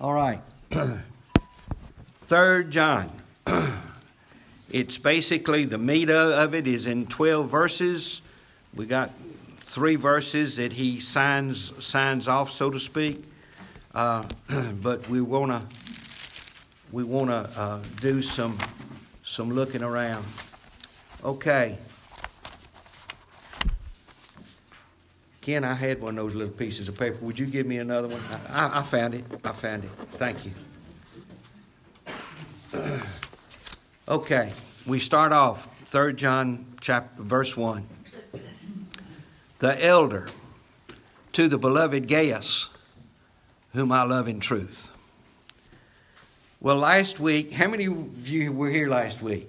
All right. Third John. it's basically the meat of it is in 12 verses. We got three verses that he signs signs off, so to speak. Uh, but we wanna we wanna uh, do some some looking around. Okay. Ken, I had one of those little pieces of paper. Would you give me another one? I, I found it. I found it. Thank you. Okay, we start off 3 John chapter verse 1. The elder to the beloved Gaius, whom I love in truth. Well, last week, how many of you were here last week?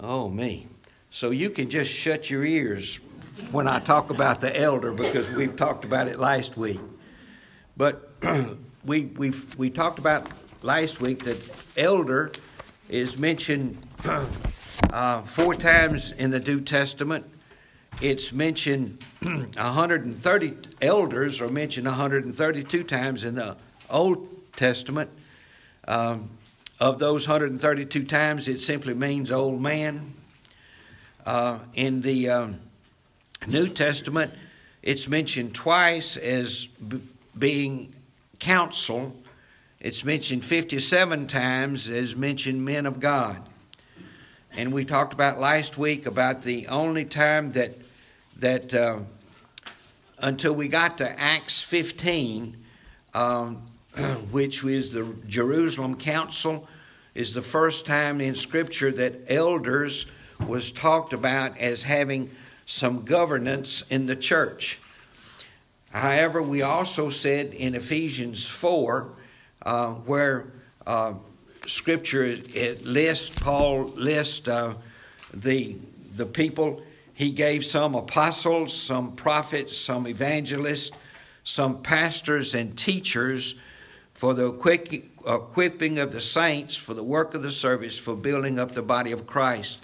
Oh, me. So you can just shut your ears when I talk about the elder because we've talked about it last week. But we, we we talked about last week that elder is mentioned uh, four times in the New Testament. It's mentioned 130 elders are mentioned 132 times in the Old Testament. Um, of those 132 times, it simply means old man. Uh, in the um, New Testament, it's mentioned twice as b- being council it's mentioned 57 times as mentioned men of God. And we talked about last week about the only time that that uh, until we got to Acts 15, um, which was the Jerusalem Council, is the first time in Scripture that elders was talked about as having some governance in the church. However, we also said in Ephesians 4 uh, where uh, Scripture it lists Paul lists uh, the the people. He gave some apostles, some prophets, some evangelists, some pastors and teachers for the equipping of the saints, for the work of the service, for building up the body of Christ.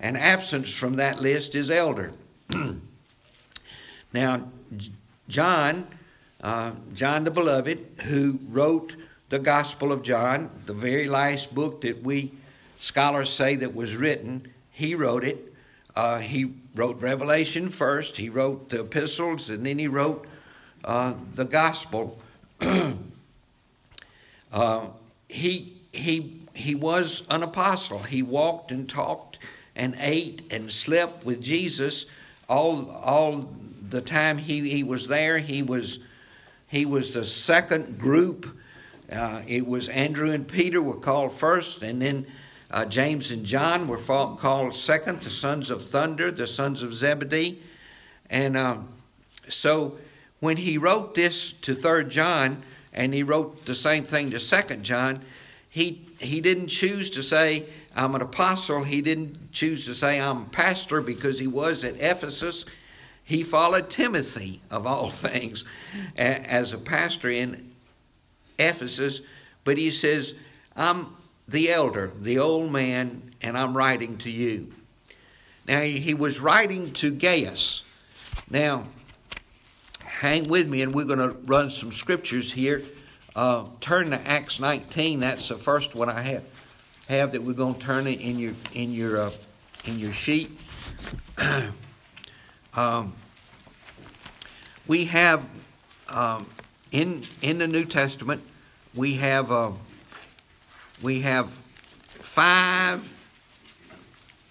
And absence from that list is elder. now, John, uh, John the Beloved, who wrote the Gospel of John, the very last book that we scholars say that was written. He wrote it. Uh, he wrote Revelation first. He wrote the epistles, and then he wrote uh, the Gospel. uh, he he he was an apostle. He walked and talked and ate and slept with Jesus all all the time he, he was there. He was he was the second group uh, it was Andrew and Peter were called first, and then uh, James and John were called second, the sons of thunder, the sons of Zebedee. And um, so when he wrote this to Third John, and he wrote the same thing to Second John, he he didn't choose to say I'm an apostle. He didn't choose to say I'm a pastor because he was at Ephesus. He followed Timothy of all things as a pastor in Ephesus, but he says, I'm the elder, the old man, and I'm writing to you. Now, he was writing to Gaius. Now, hang with me, and we're going to run some scriptures here. Uh, turn to Acts 19. That's the first one I have have that we're going to turn it in your in your uh, in your sheet. um, we have um, in in the New Testament, we have uh, we have five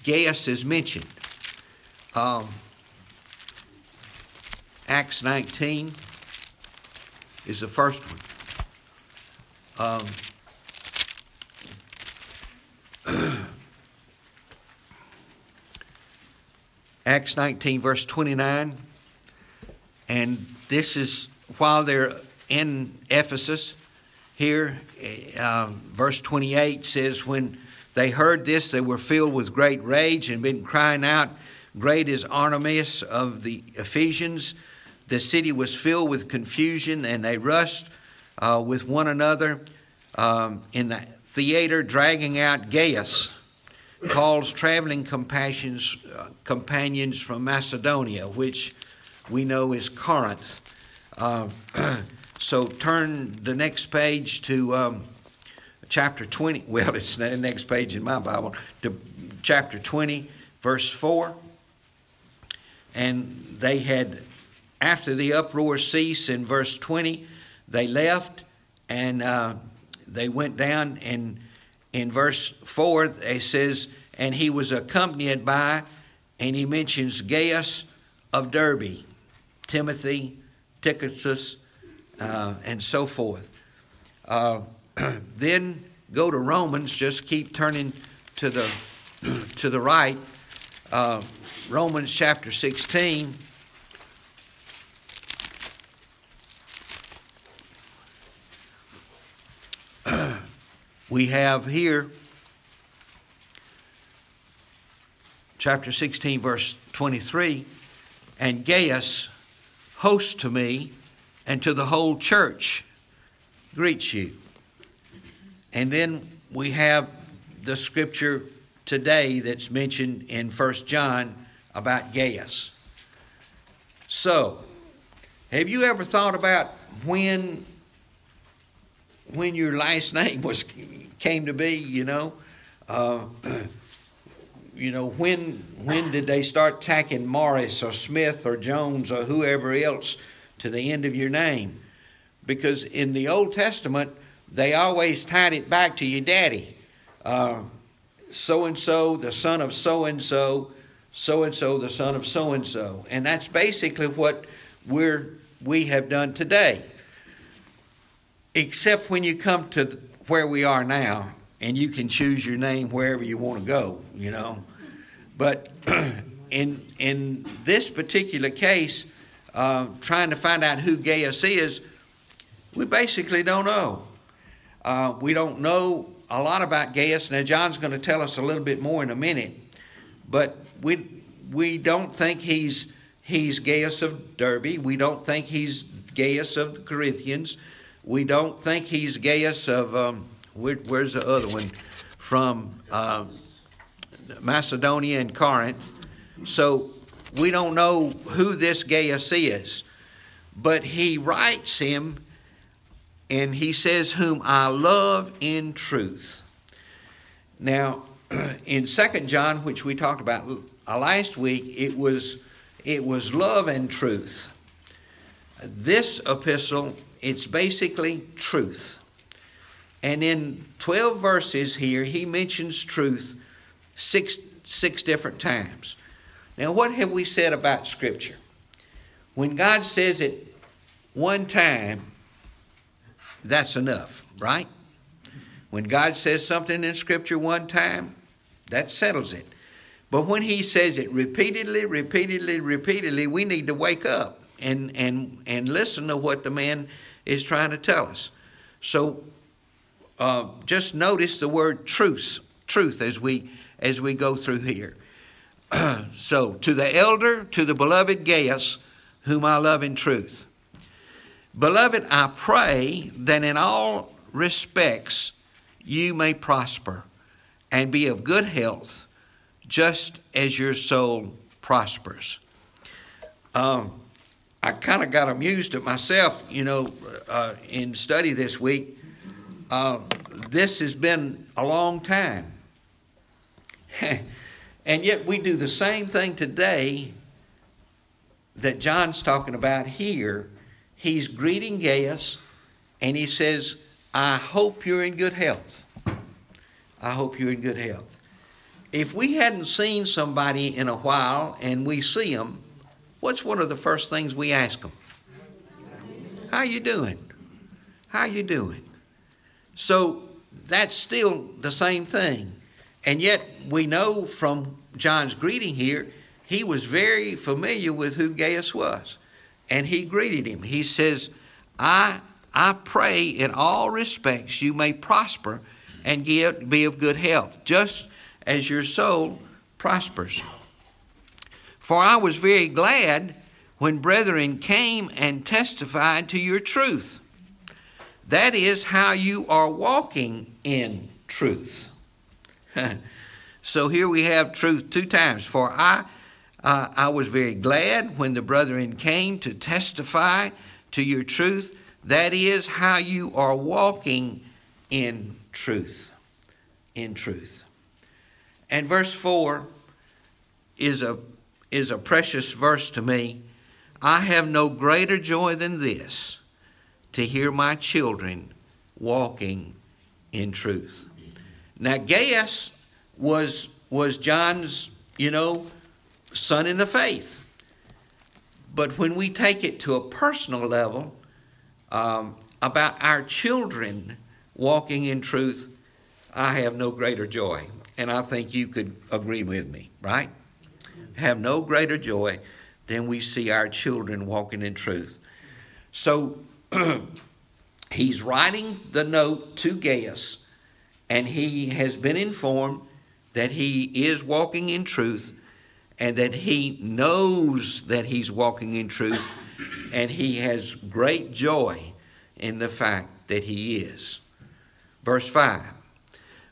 Gaius mentioned. Um, Acts 19 is the first one. Um, Acts 19, verse 29. And this is while they're in Ephesus. Here, uh, verse 28 says, When they heard this, they were filled with great rage and been crying out, Great is Artemis of the Ephesians. The city was filled with confusion, and they rushed uh, with one another um, in the theater, dragging out Gaius, calls traveling companions, uh, companions from Macedonia, which we know is Corinth. Uh, So turn the next page to um, chapter 20. Well, it's the next page in my Bible, to chapter 20, verse 4. And they had, after the uproar ceased in verse 20, they left and uh, they went down. And in verse 4, it says, And he was accompanied by, and he mentions Gaius of Derbe, Timothy, Tychicus, uh, and so forth. Uh, then go to Romans, just keep turning to the, to the right. Uh, Romans chapter 16. We have here chapter 16, verse 23 and Gaius, host to me and to the whole church, greets you. And then we have the scripture today that's mentioned in First John about Gaius. So, have you ever thought about when when your last name was came to be? You know, uh, you know when when did they start tacking Morris or Smith or Jones or whoever else to the end of your name? Because in the Old Testament, they always tied it back to your daddy. So and so, the son of so and so, so and so, the son of so and so. And that's basically what we're, we have done today. Except when you come to where we are now and you can choose your name wherever you want to go, you know. But in, in this particular case, uh, trying to find out who Gaius is, we basically don't know. Uh, we don't know a lot about Gaius. Now, John's going to tell us a little bit more in a minute, but we we don't think he's he's Gaius of Derbe. We don't think he's Gaius of the Corinthians. We don't think he's Gaius of um, where, where's the other one from uh, Macedonia and Corinth. So we don't know who this Gaius is, but he writes him and he says, Whom I love in truth. Now, in Second John, which we talked about last week, it was, it was love and truth. This epistle, it's basically truth. And in 12 verses here, he mentions truth six, six different times. Now, what have we said about Scripture? When God says it one time, that's enough, right? When God says something in Scripture one time, that settles it. But when He says it repeatedly, repeatedly, repeatedly, we need to wake up and, and, and listen to what the man is trying to tell us. So uh, just notice the word truth, truth as we as we go through here. so to the elder, to the beloved Gaius, whom I love in truth. Beloved, I pray that in all respects you may prosper and be of good health, just as your soul prospers. Um, I kind of got amused at myself, you know, uh, in study this week. Uh, this has been a long time. and yet we do the same thing today that John's talking about here he's greeting Gaius and he says, I hope you're in good health. I hope you're in good health. If we hadn't seen somebody in a while and we see them, what's one of the first things we ask them? How you doing? How you doing? So that's still the same thing. And yet we know from John's greeting here, he was very familiar with who Gaius was and he greeted him. He says, I, I pray in all respects you may prosper and get, be of good health, just as your soul prospers. For I was very glad when brethren came and testified to your truth. That is how you are walking in truth. so here we have truth two times. For I uh, I was very glad when the brethren came to testify to your truth. That is how you are walking in truth. In truth. And verse 4 is a, is a precious verse to me. I have no greater joy than this to hear my children walking in truth. Now, Gaius was, was John's, you know, son in the faith. But when we take it to a personal level, um, about our children walking in truth, I have no greater joy. And I think you could agree with me, right? Have no greater joy than we see our children walking in truth. So he's writing the note to Gaius, and he has been informed that he is walking in truth and that he knows that he's walking in truth and he has great joy in the fact that he is. Verse 5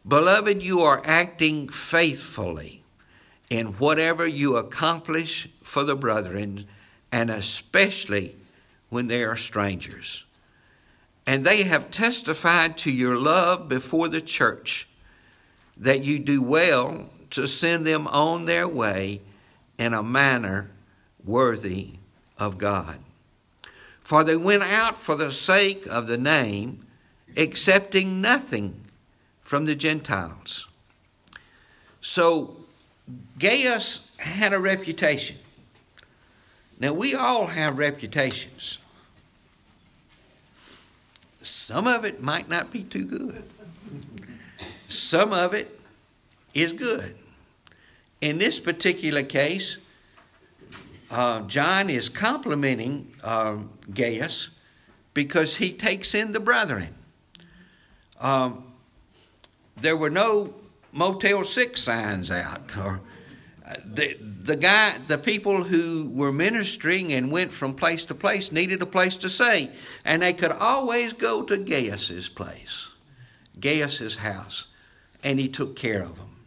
Beloved, you are acting faithfully in whatever you accomplish for the brethren, and especially when they are strangers. And they have testified to your love before the church that you do well to send them on their way in a manner worthy of God. For they went out for the sake of the name, accepting nothing from the Gentiles. So Gaius had a reputation. Now, we all have reputations. Some of it might not be too good, some of it is good. In this particular case, uh, John is complimenting uh, Gaius because he takes in the brethren. Um, there were no Motel 6 signs out. Or uh, the, the guy, the people who were ministering and went from place to place needed a place to stay, and they could always go to Gaius's place, Gaius's house, and he took care of them.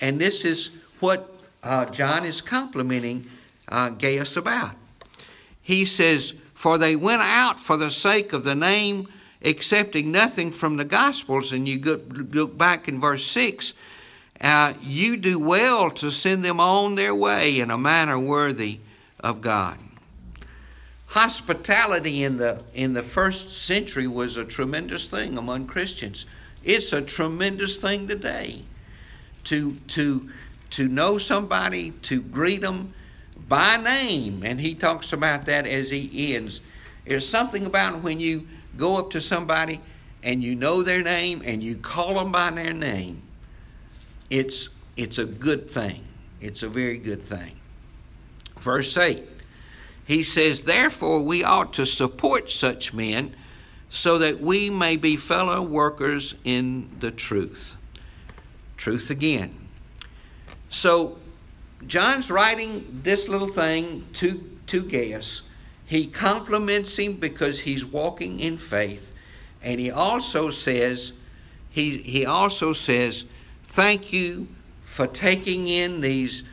And this is what uh, John is complimenting uh, Gaius about. He says, For they went out for the sake of the name, accepting nothing from the Gospels. And you look back in verse 6 uh, you do well to send them on their way in a manner worthy of God. Hospitality in the, in the first century was a tremendous thing among Christians. It's a tremendous thing today to, to to know somebody, to greet them by name. And he talks about that as he ends. There's something about when you go up to somebody and you know their name and you call them by their name. It's, it's a good thing. It's a very good thing. Verse 8 he says, Therefore, we ought to support such men so that we may be fellow workers in the truth. Truth again. So John's writing this little thing to, to Gaius. He compliments him because he's walking in faith. And he also says, he, he also says, thank you for taking in these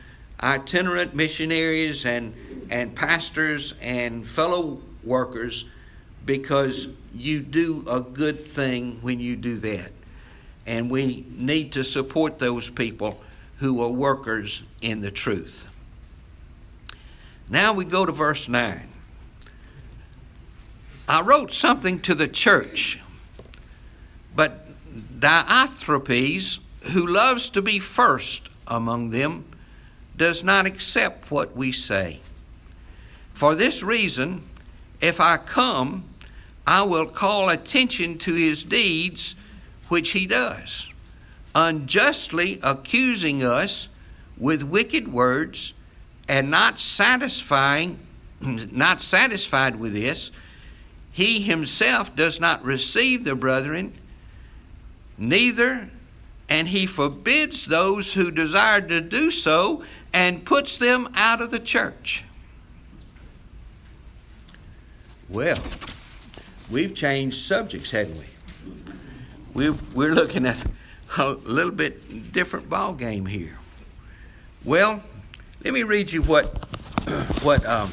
itinerant missionaries and, and pastors and fellow workers because you do a good thing when you do that. And we need to support those people who are workers in the truth. Now we go to verse 9. I wrote something to the church, but Diotrephes, who loves to be first among them, does not accept what we say. For this reason, if I come, I will call attention to his deeds, which he does unjustly accusing us with wicked words and not satisfying not satisfied with this he himself does not receive the brethren neither and he forbids those who desire to do so and puts them out of the church well we've changed subjects haven't we we we're looking at a little bit different ball game here. Well, let me read you what what um,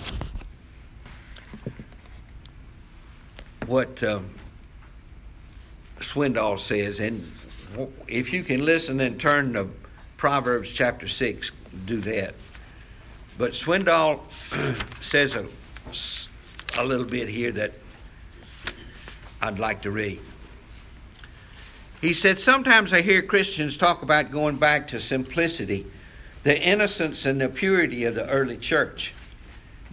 what um, Swindoll says, and if you can listen and turn to Proverbs chapter 6, do that. But Swindoll says a, a little bit here that I'd like to read. He said, Sometimes I hear Christians talk about going back to simplicity, the innocence and the purity of the early church,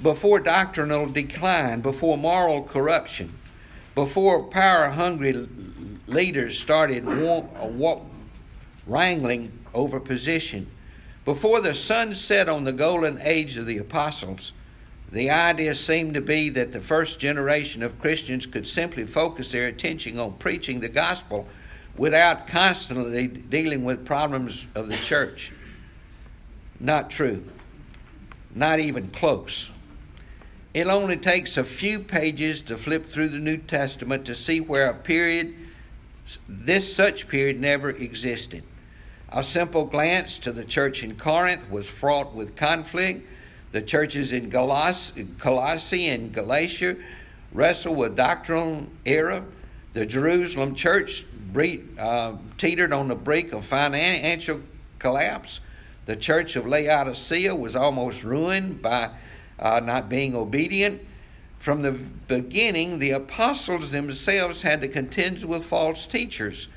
before doctrinal decline, before moral corruption, before power hungry leaders started uh, wrangling over position, before the sun set on the golden age of the apostles. The idea seemed to be that the first generation of Christians could simply focus their attention on preaching the gospel without constantly dealing with problems of the church. Not true. Not even close. It only takes a few pages to flip through the New Testament to see where a period, this such period, never existed. A simple glance to the church in Corinth was fraught with conflict. The churches in Colossae and Galatia wrestle with doctrinal error. The Jerusalem church uh, teetered on the brink of financial collapse. The church of Laodicea was almost ruined by uh, not being obedient. From the beginning, the apostles themselves had to contend with false teachers,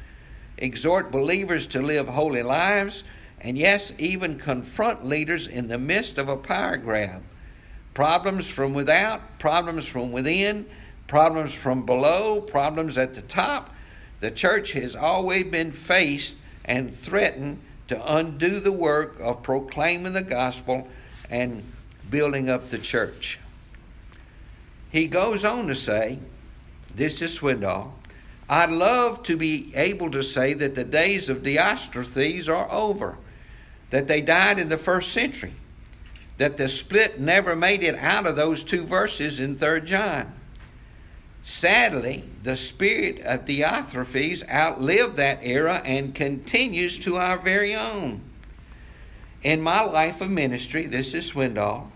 exhort believers to live holy lives, and yes, even confront leaders in the midst of a power grab. Problems from without, problems from within, problems from below, problems at the top the church has always been faced and threatened to undo the work of proclaiming the gospel and building up the church. He goes on to say, this is Swindoll, I'd love to be able to say that the days of Diotrephes are over, that they died in the first century, that the split never made it out of those two verses in 3 John. Sadly, the spirit of Diotrephes outlived that era and continues to our very own. In my life of ministry, this is Swindoll,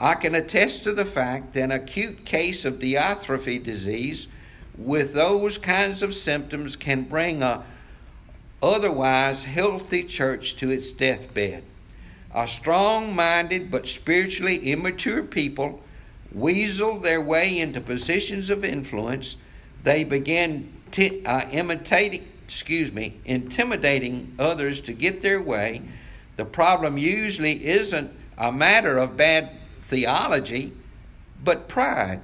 I can attest to the fact that an acute case of Diotrephes disease with those kinds of symptoms can bring a otherwise healthy church to its deathbed. A strong minded but spiritually immature people weasel their way into positions of influence, they begin t- uh, imitating, excuse me, intimidating others to get their way. The problem usually isn't a matter of bad theology, but pride.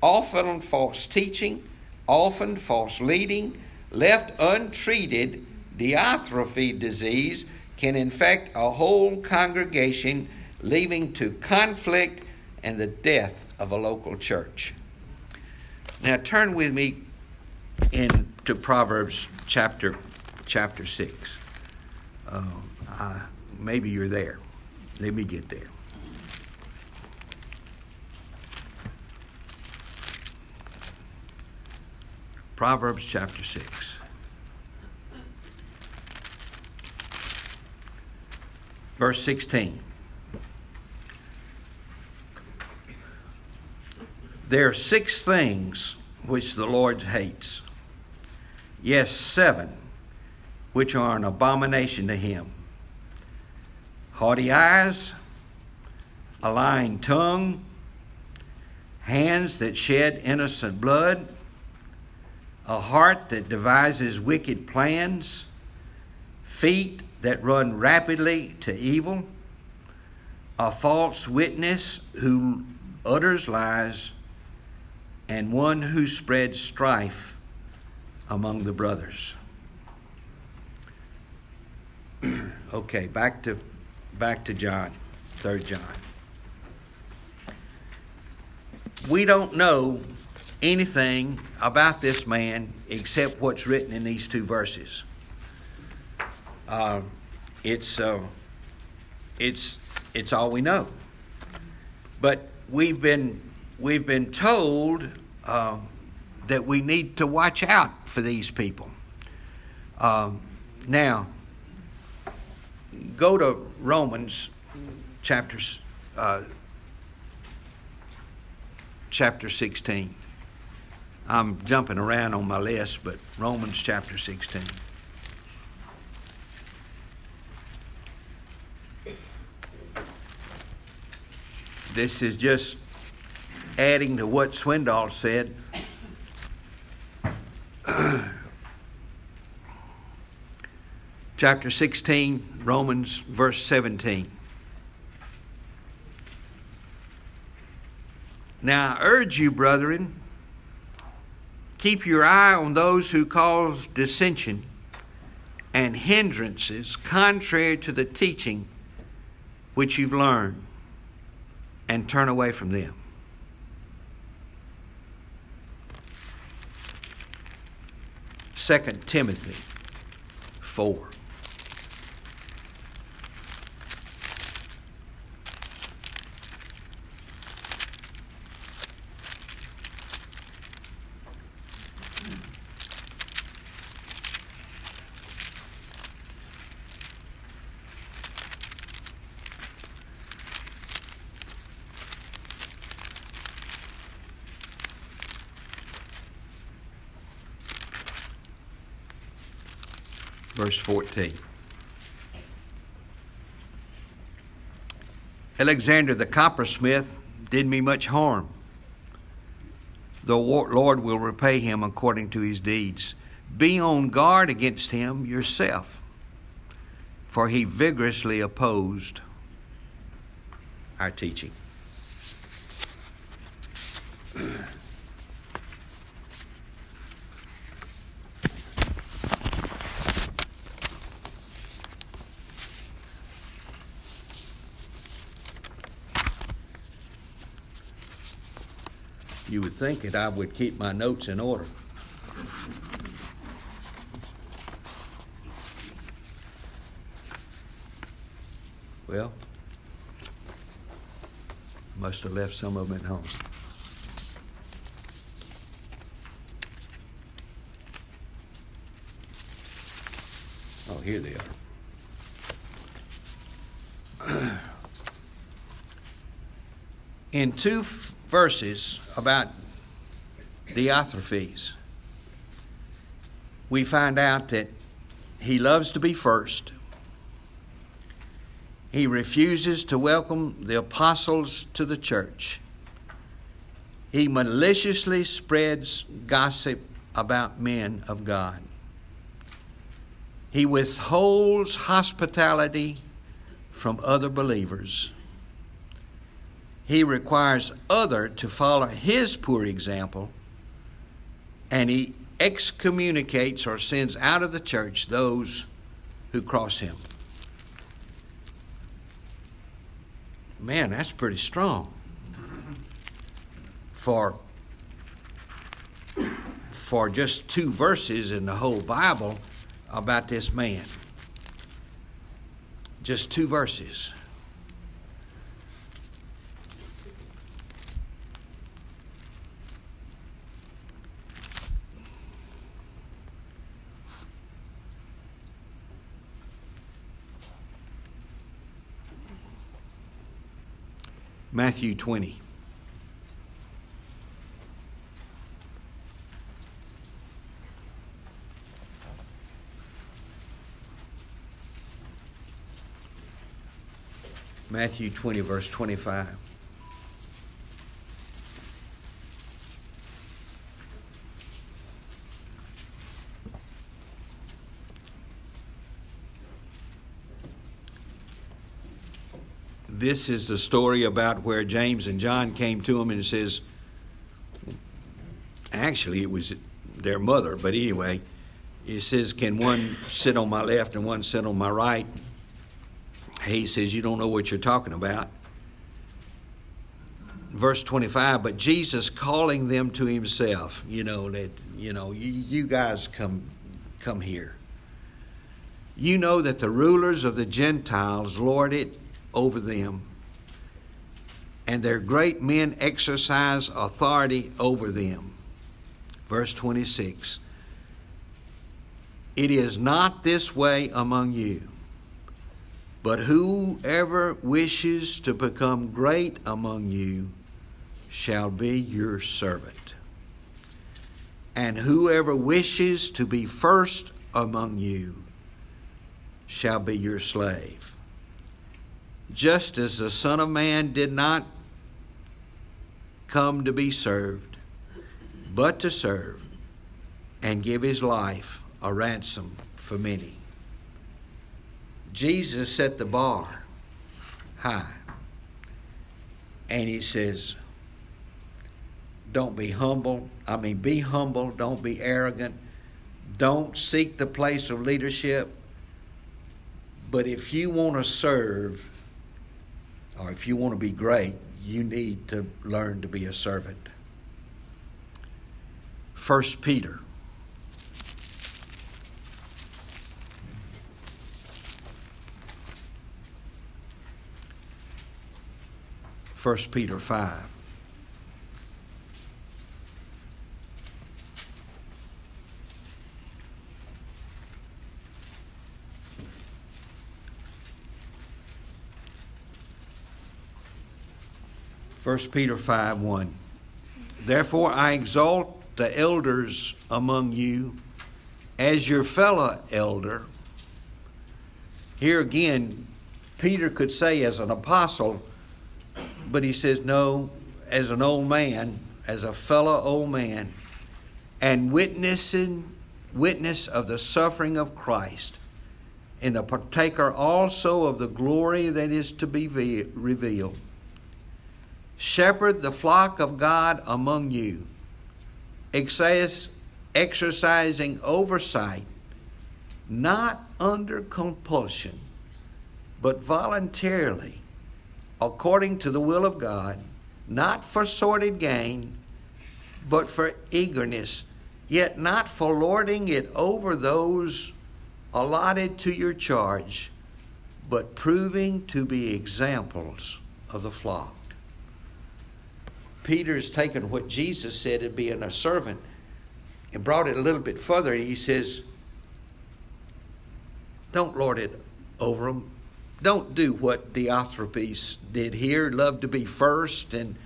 Often false teaching, often false leading, left untreated, Diotrephes disease can infect a whole congregation, leading to conflict and the death of a local church. Now turn with me into Proverbs chapter chapter six. Uh, maybe you're there. Let me get there. Proverbs chapter 6. Verse 16. There are six things which the Lord hates. Yes, seven, which are an abomination to him haughty eyes, a lying tongue, hands that shed innocent blood, a heart that devises wicked plans, feet that run rapidly to evil, a false witness who utters lies and one who spreads strife among the brothers. okay, back to back to John, 3rd John. We don't know anything about this man except what's written in these two verses. Uh, it's uh, it's it's all we know. But we've been we've been told uh, that we need to watch out for these people. Um, now, go to Romans chapter, uh, chapter 16. I'm jumping around on my list, but Romans chapter 16. This is just adding to what Swindoll said. chapter 16, Romans, verse 17. Now I urge you, brethren, keep your eye on those who cause dissension and hindrances contrary to the teaching which you've learned, and turn away from them. Second Timothy 4. verse 14. Alexander the coppersmith did me much harm. The Lord will repay him according to his deeds. Be on guard against him yourself, for he vigorously opposed our teaching. You would think that I would keep my notes in order. Well, must have left some of them at home. Oh, here they are. In two verses about Diotrephes, we find out that he loves to be first. He refuses to welcome the apostles to the church. He maliciously spreads gossip about men of God. He withholds hospitality from other believers he requires other to follow his poor example and he excommunicates or sends out of the church those who cross him. Man that's pretty strong for for just two verses in the whole bible about this man. Just two verses Matthew 20. Matthew 20, verse 25. This is the story about where James and John came to him and says, actually, it was their mother, but anyway, he says, Can one sit on my left and one sit on my right? He says, You don't know what you're talking about. Verse 25, but Jesus calling them to himself, you know, that, you know, you, you guys come, come here. You know that the rulers of the Gentiles lord it over them, and their great men exercise authority over them. Verse 26 It is not this way among you, but whoever wishes to become great among you shall be your servant. And whoever wishes to be first among you shall be your slave. Just as the Son of Man did not come to be served, but to serve and give his life a ransom for many. Jesus set the bar high. And he says, don't be humble. I mean, be humble. Don't be arrogant. Don't seek the place of leadership. But if you want to serve, or if you want to be great, you need to learn to be a servant. 1 Peter. First Peter five. 1 Peter 5 1. Therefore, I exalt the elders among you as your fellow elder. Here again, Peter could say as an apostle, but he says, no, as an old man, as a fellow old man, and witnessing witness of the suffering of Christ, and a partaker also of the glory that is to be revealed. Shepherd the flock of God among you, exercising oversight, not under compulsion, but voluntarily, according to the will of God, not for sordid gain, but for eagerness, yet not for lording it over those allotted to your charge, but proving to be examples of the flock. Peter has taken what Jesus said of being a servant and brought it a little bit further. And He says, Don't lord it over them. Don't do what Diotrephes did here, love to be first. And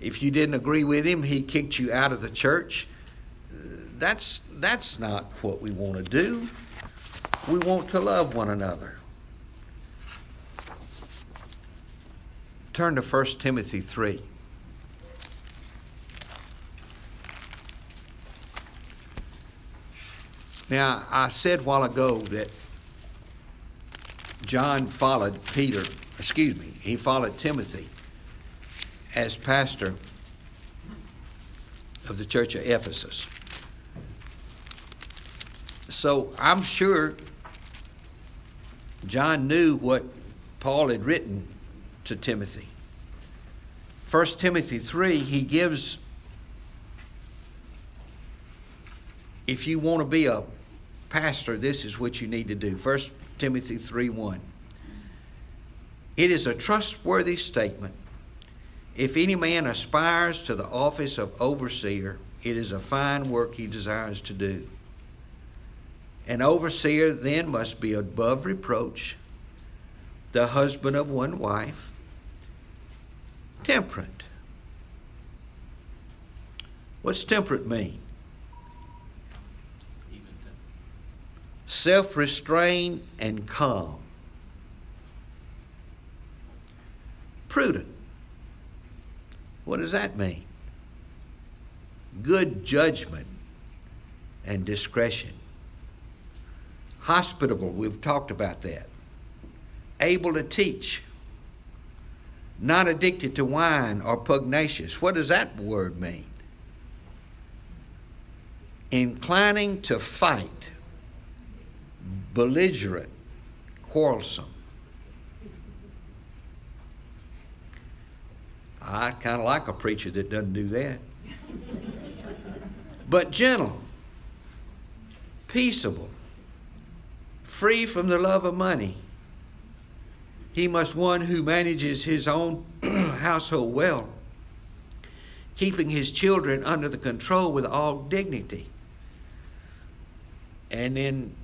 if you didn't agree with him, he kicked you out of the church. That's, that's not what we want to do. We want to love one another. Turn to 1 Timothy 3. Now, I said while ago that John followed Peter, excuse me, he followed Timothy as pastor of the church of Ephesus. So I'm sure John knew what Paul had written to Timothy. 1 Timothy 3, he gives, if you want to be a pastor, this is what you need to do. 1 Timothy 3 1. It is a trustworthy statement. If any man aspires to the office of overseer, it is a fine work he desires to do. An overseer then must be above reproach, the husband of one wife, temperate. What's temperate mean? Self restrained, and calm. Prudent. What does that mean? Good judgment and discretion. Hospitable, we've talked about that. Able to teach. Not addicted to wine or pugnacious. What does that word mean? Inclining to fight belligerent, quarrelsome. I kind of like a preacher that doesn't do that. but gentle, peaceable, free from the love of money. He must one who manages his own household well, keeping his children under the control with all dignity. And then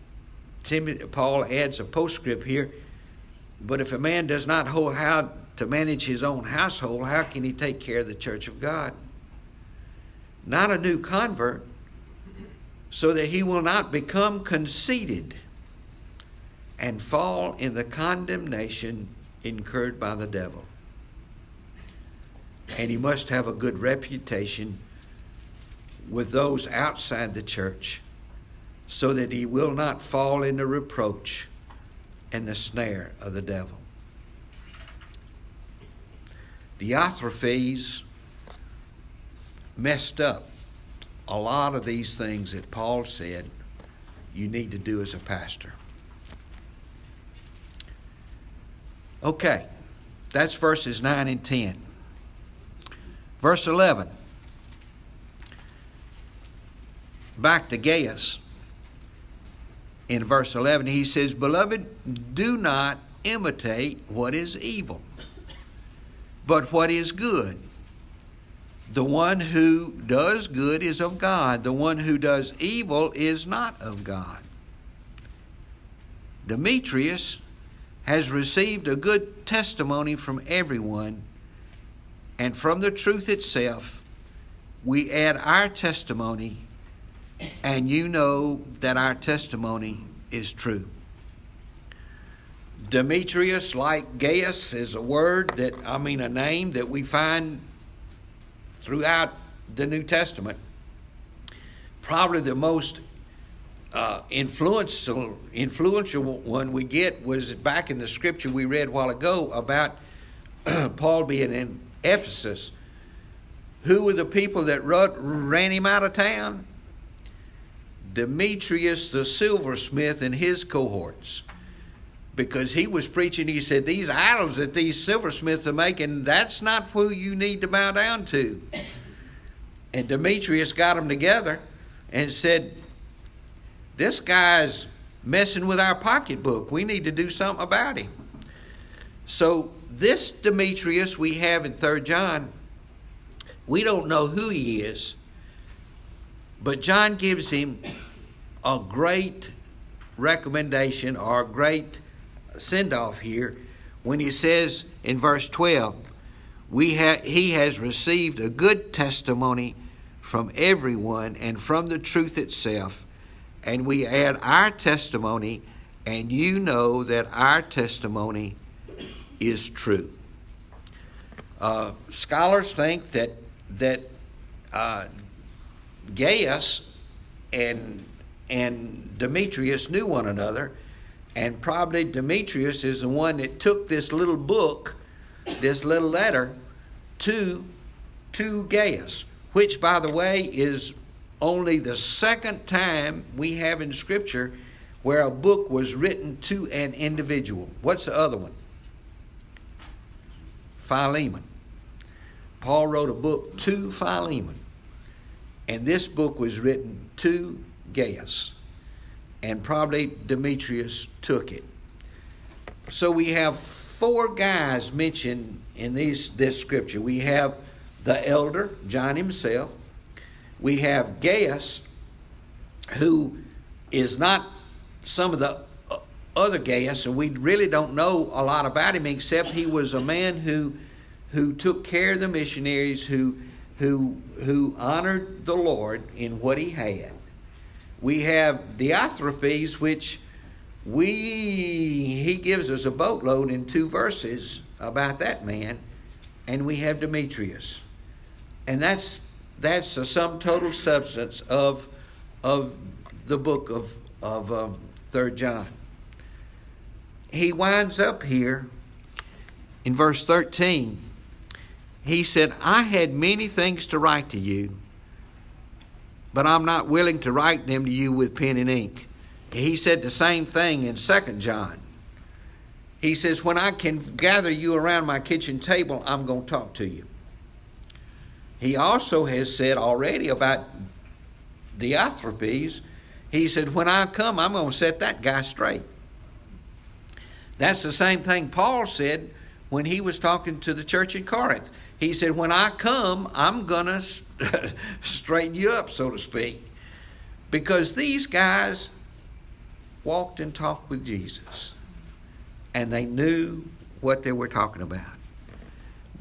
Timothy, Paul adds a postscript here. But if a man does not know how to manage his own household, how can he take care of the church of God? Not a new convert, so that he will not become conceited and fall in the condemnation incurred by the devil. And he must have a good reputation with those outside the church so that he will not fall into reproach and the snare of the devil. Diotrephes messed up a lot of these things that Paul said you need to do as a pastor. Okay, that's verses 9 and 10. Verse 11. Back to Gaius. In verse 11, he says, Beloved, do not imitate what is evil, but what is good the one who does good is of God, the one who does evil is not of God. Demetrius has received a good testimony from everyone, and from the truth itself, we add our testimony, and you know that our testimony is true. Demetrius, like Gaius, is a word that, I mean, a name that we find throughout the New Testament. Probably the most uh, influential influential one we get was back in the scripture we read a while ago about Paul being in Ephesus. Who were the people that ran him out of town? Demetrius the silversmith and his cohorts. Because he was preaching, he said, These idols that these silversmiths are making, that's not who you need to bow down to. And Demetrius got them together and said, This guy's messing with our pocketbook. We need to do something about him. So, this Demetrius we have in 3 John, we don't know who he is, but John gives him a great recommendation or a great send off here when he says in verse 12, we ha- He has received a good testimony from everyone and from the truth itself, and we add our testimony, and you know that our testimony is true. Uh, scholars think that that uh, Gaius and and Demetrius knew one another, and probably Demetrius is the one that took this little book, this little letter, to to Gaius which, by the way, is only the second time we have in Scripture where a book was written to an individual. What's the other one? Philemon. Paul wrote a book to Philemon, and this book was written to Gaius, and probably Demetrius took it. So we have four guys mentioned in these, this scripture. We have the elder, John himself. We have Gaius, who is not some of the other Gaius, and we really don't know a lot about him except he was a man who who took care of the missionaries, who who who honored the Lord in what he had. We have Diotrephes, which we he gives us a boatload in two verses about that man, and we have Demetrius and that's that's the sum total substance of of the book of of um, Third John. He winds up here in verse thirteen. He said, "I had many things to write to you, but I'm not willing to write them to you with pen and ink." He said the same thing in Second John. He says, "When I can gather you around my kitchen table, I'm going to talk to you." He also has said already about the Diotrephes, he said, When I come, I'm going to set that guy straight. That's the same thing Paul said when he was talking to the church in Corinth. He said, When I come, I'm going to straighten you up, so to speak. Because these guys walked and talked with Jesus, and they knew what they were talking about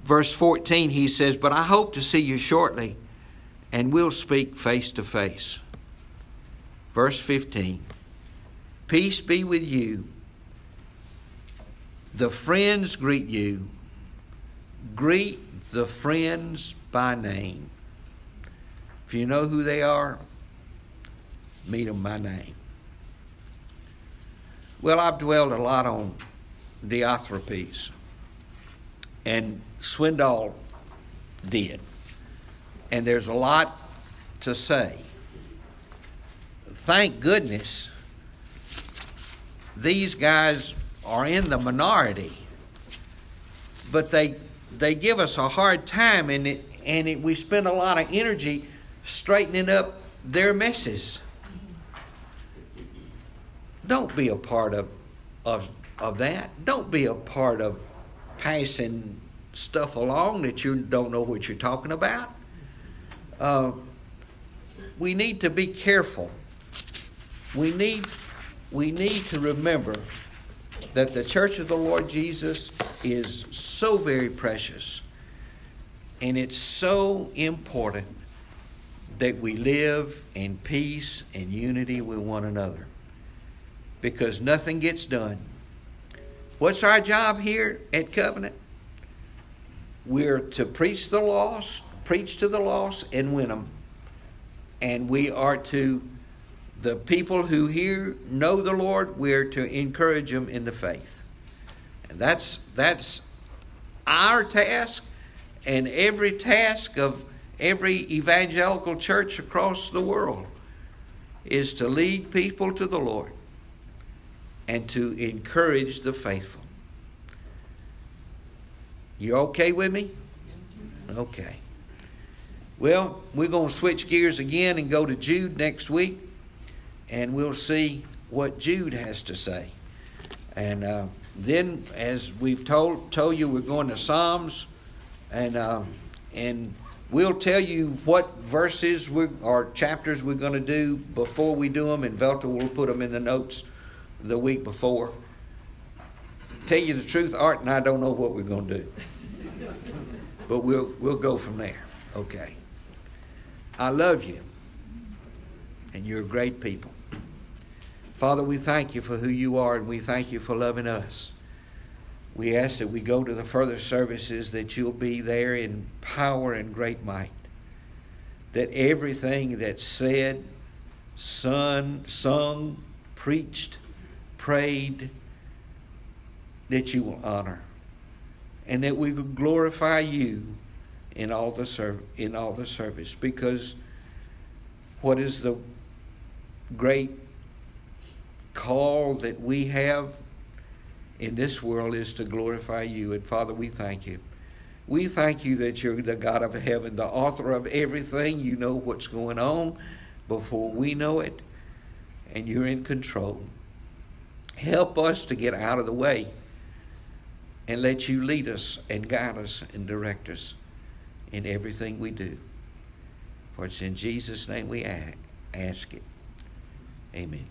verse 14, he says, But I hope to see you shortly, and we'll speak face to face. verse 15. Peace be with you. The friends greet you. Greet the friends by name. If you know who they are, meet them by name. Well, I've dwelled a lot on Diotrephes, and Swindoll did. And there's a lot to say. Thank goodness these guys are in the minority, but they they give us a hard time, and it, and it, we spend a lot of energy straightening up their messes. Don't be a part of, of, of that. Don't be a part of passing stuff along that you don't know what you're talking about. Uh, we need to be careful. We need, we need to remember that the church of the Lord Jesus is so very precious. And it's so important that we live in peace and unity with one another because nothing gets done. What's our job here at Covenant? We're to preach the lost, preach to the lost, and win them. And we are to, the people who here know the Lord, we're to encourage them in the faith. And that's, that's our task and every task of every evangelical church across the world is to lead people to the Lord and to encourage the faithful. You okay with me? Okay. Well, we're going to switch gears again and go to Jude next week, and we'll see what Jude has to say. And uh, then, as we've told told you, we're going to Psalms, and uh, and we'll tell you what verses we or chapters we're going to do before we do them, and Velta will put them in the notes the week before. Tell you the truth, Art and I don't know what we're going to do. But we'll, we'll go from there. Okay. I love you, and you're great people. Father, we thank you for who you are, and we thank you for loving us. We ask that we go to the further services that you'll be there in power and great might. That everything that's said, sung, sung, preached, prayed that you will honor and that we will glorify you in all the serv- in all the service because what is the great call that we have in this world is to glorify you and father we thank you we thank you that you're the God of heaven the author of everything you know what's going on before we know it and you're in control Help us to get out of the way and let you lead us and guide us and direct us in everything we do. For it's in Jesus' name we ask it. Amen.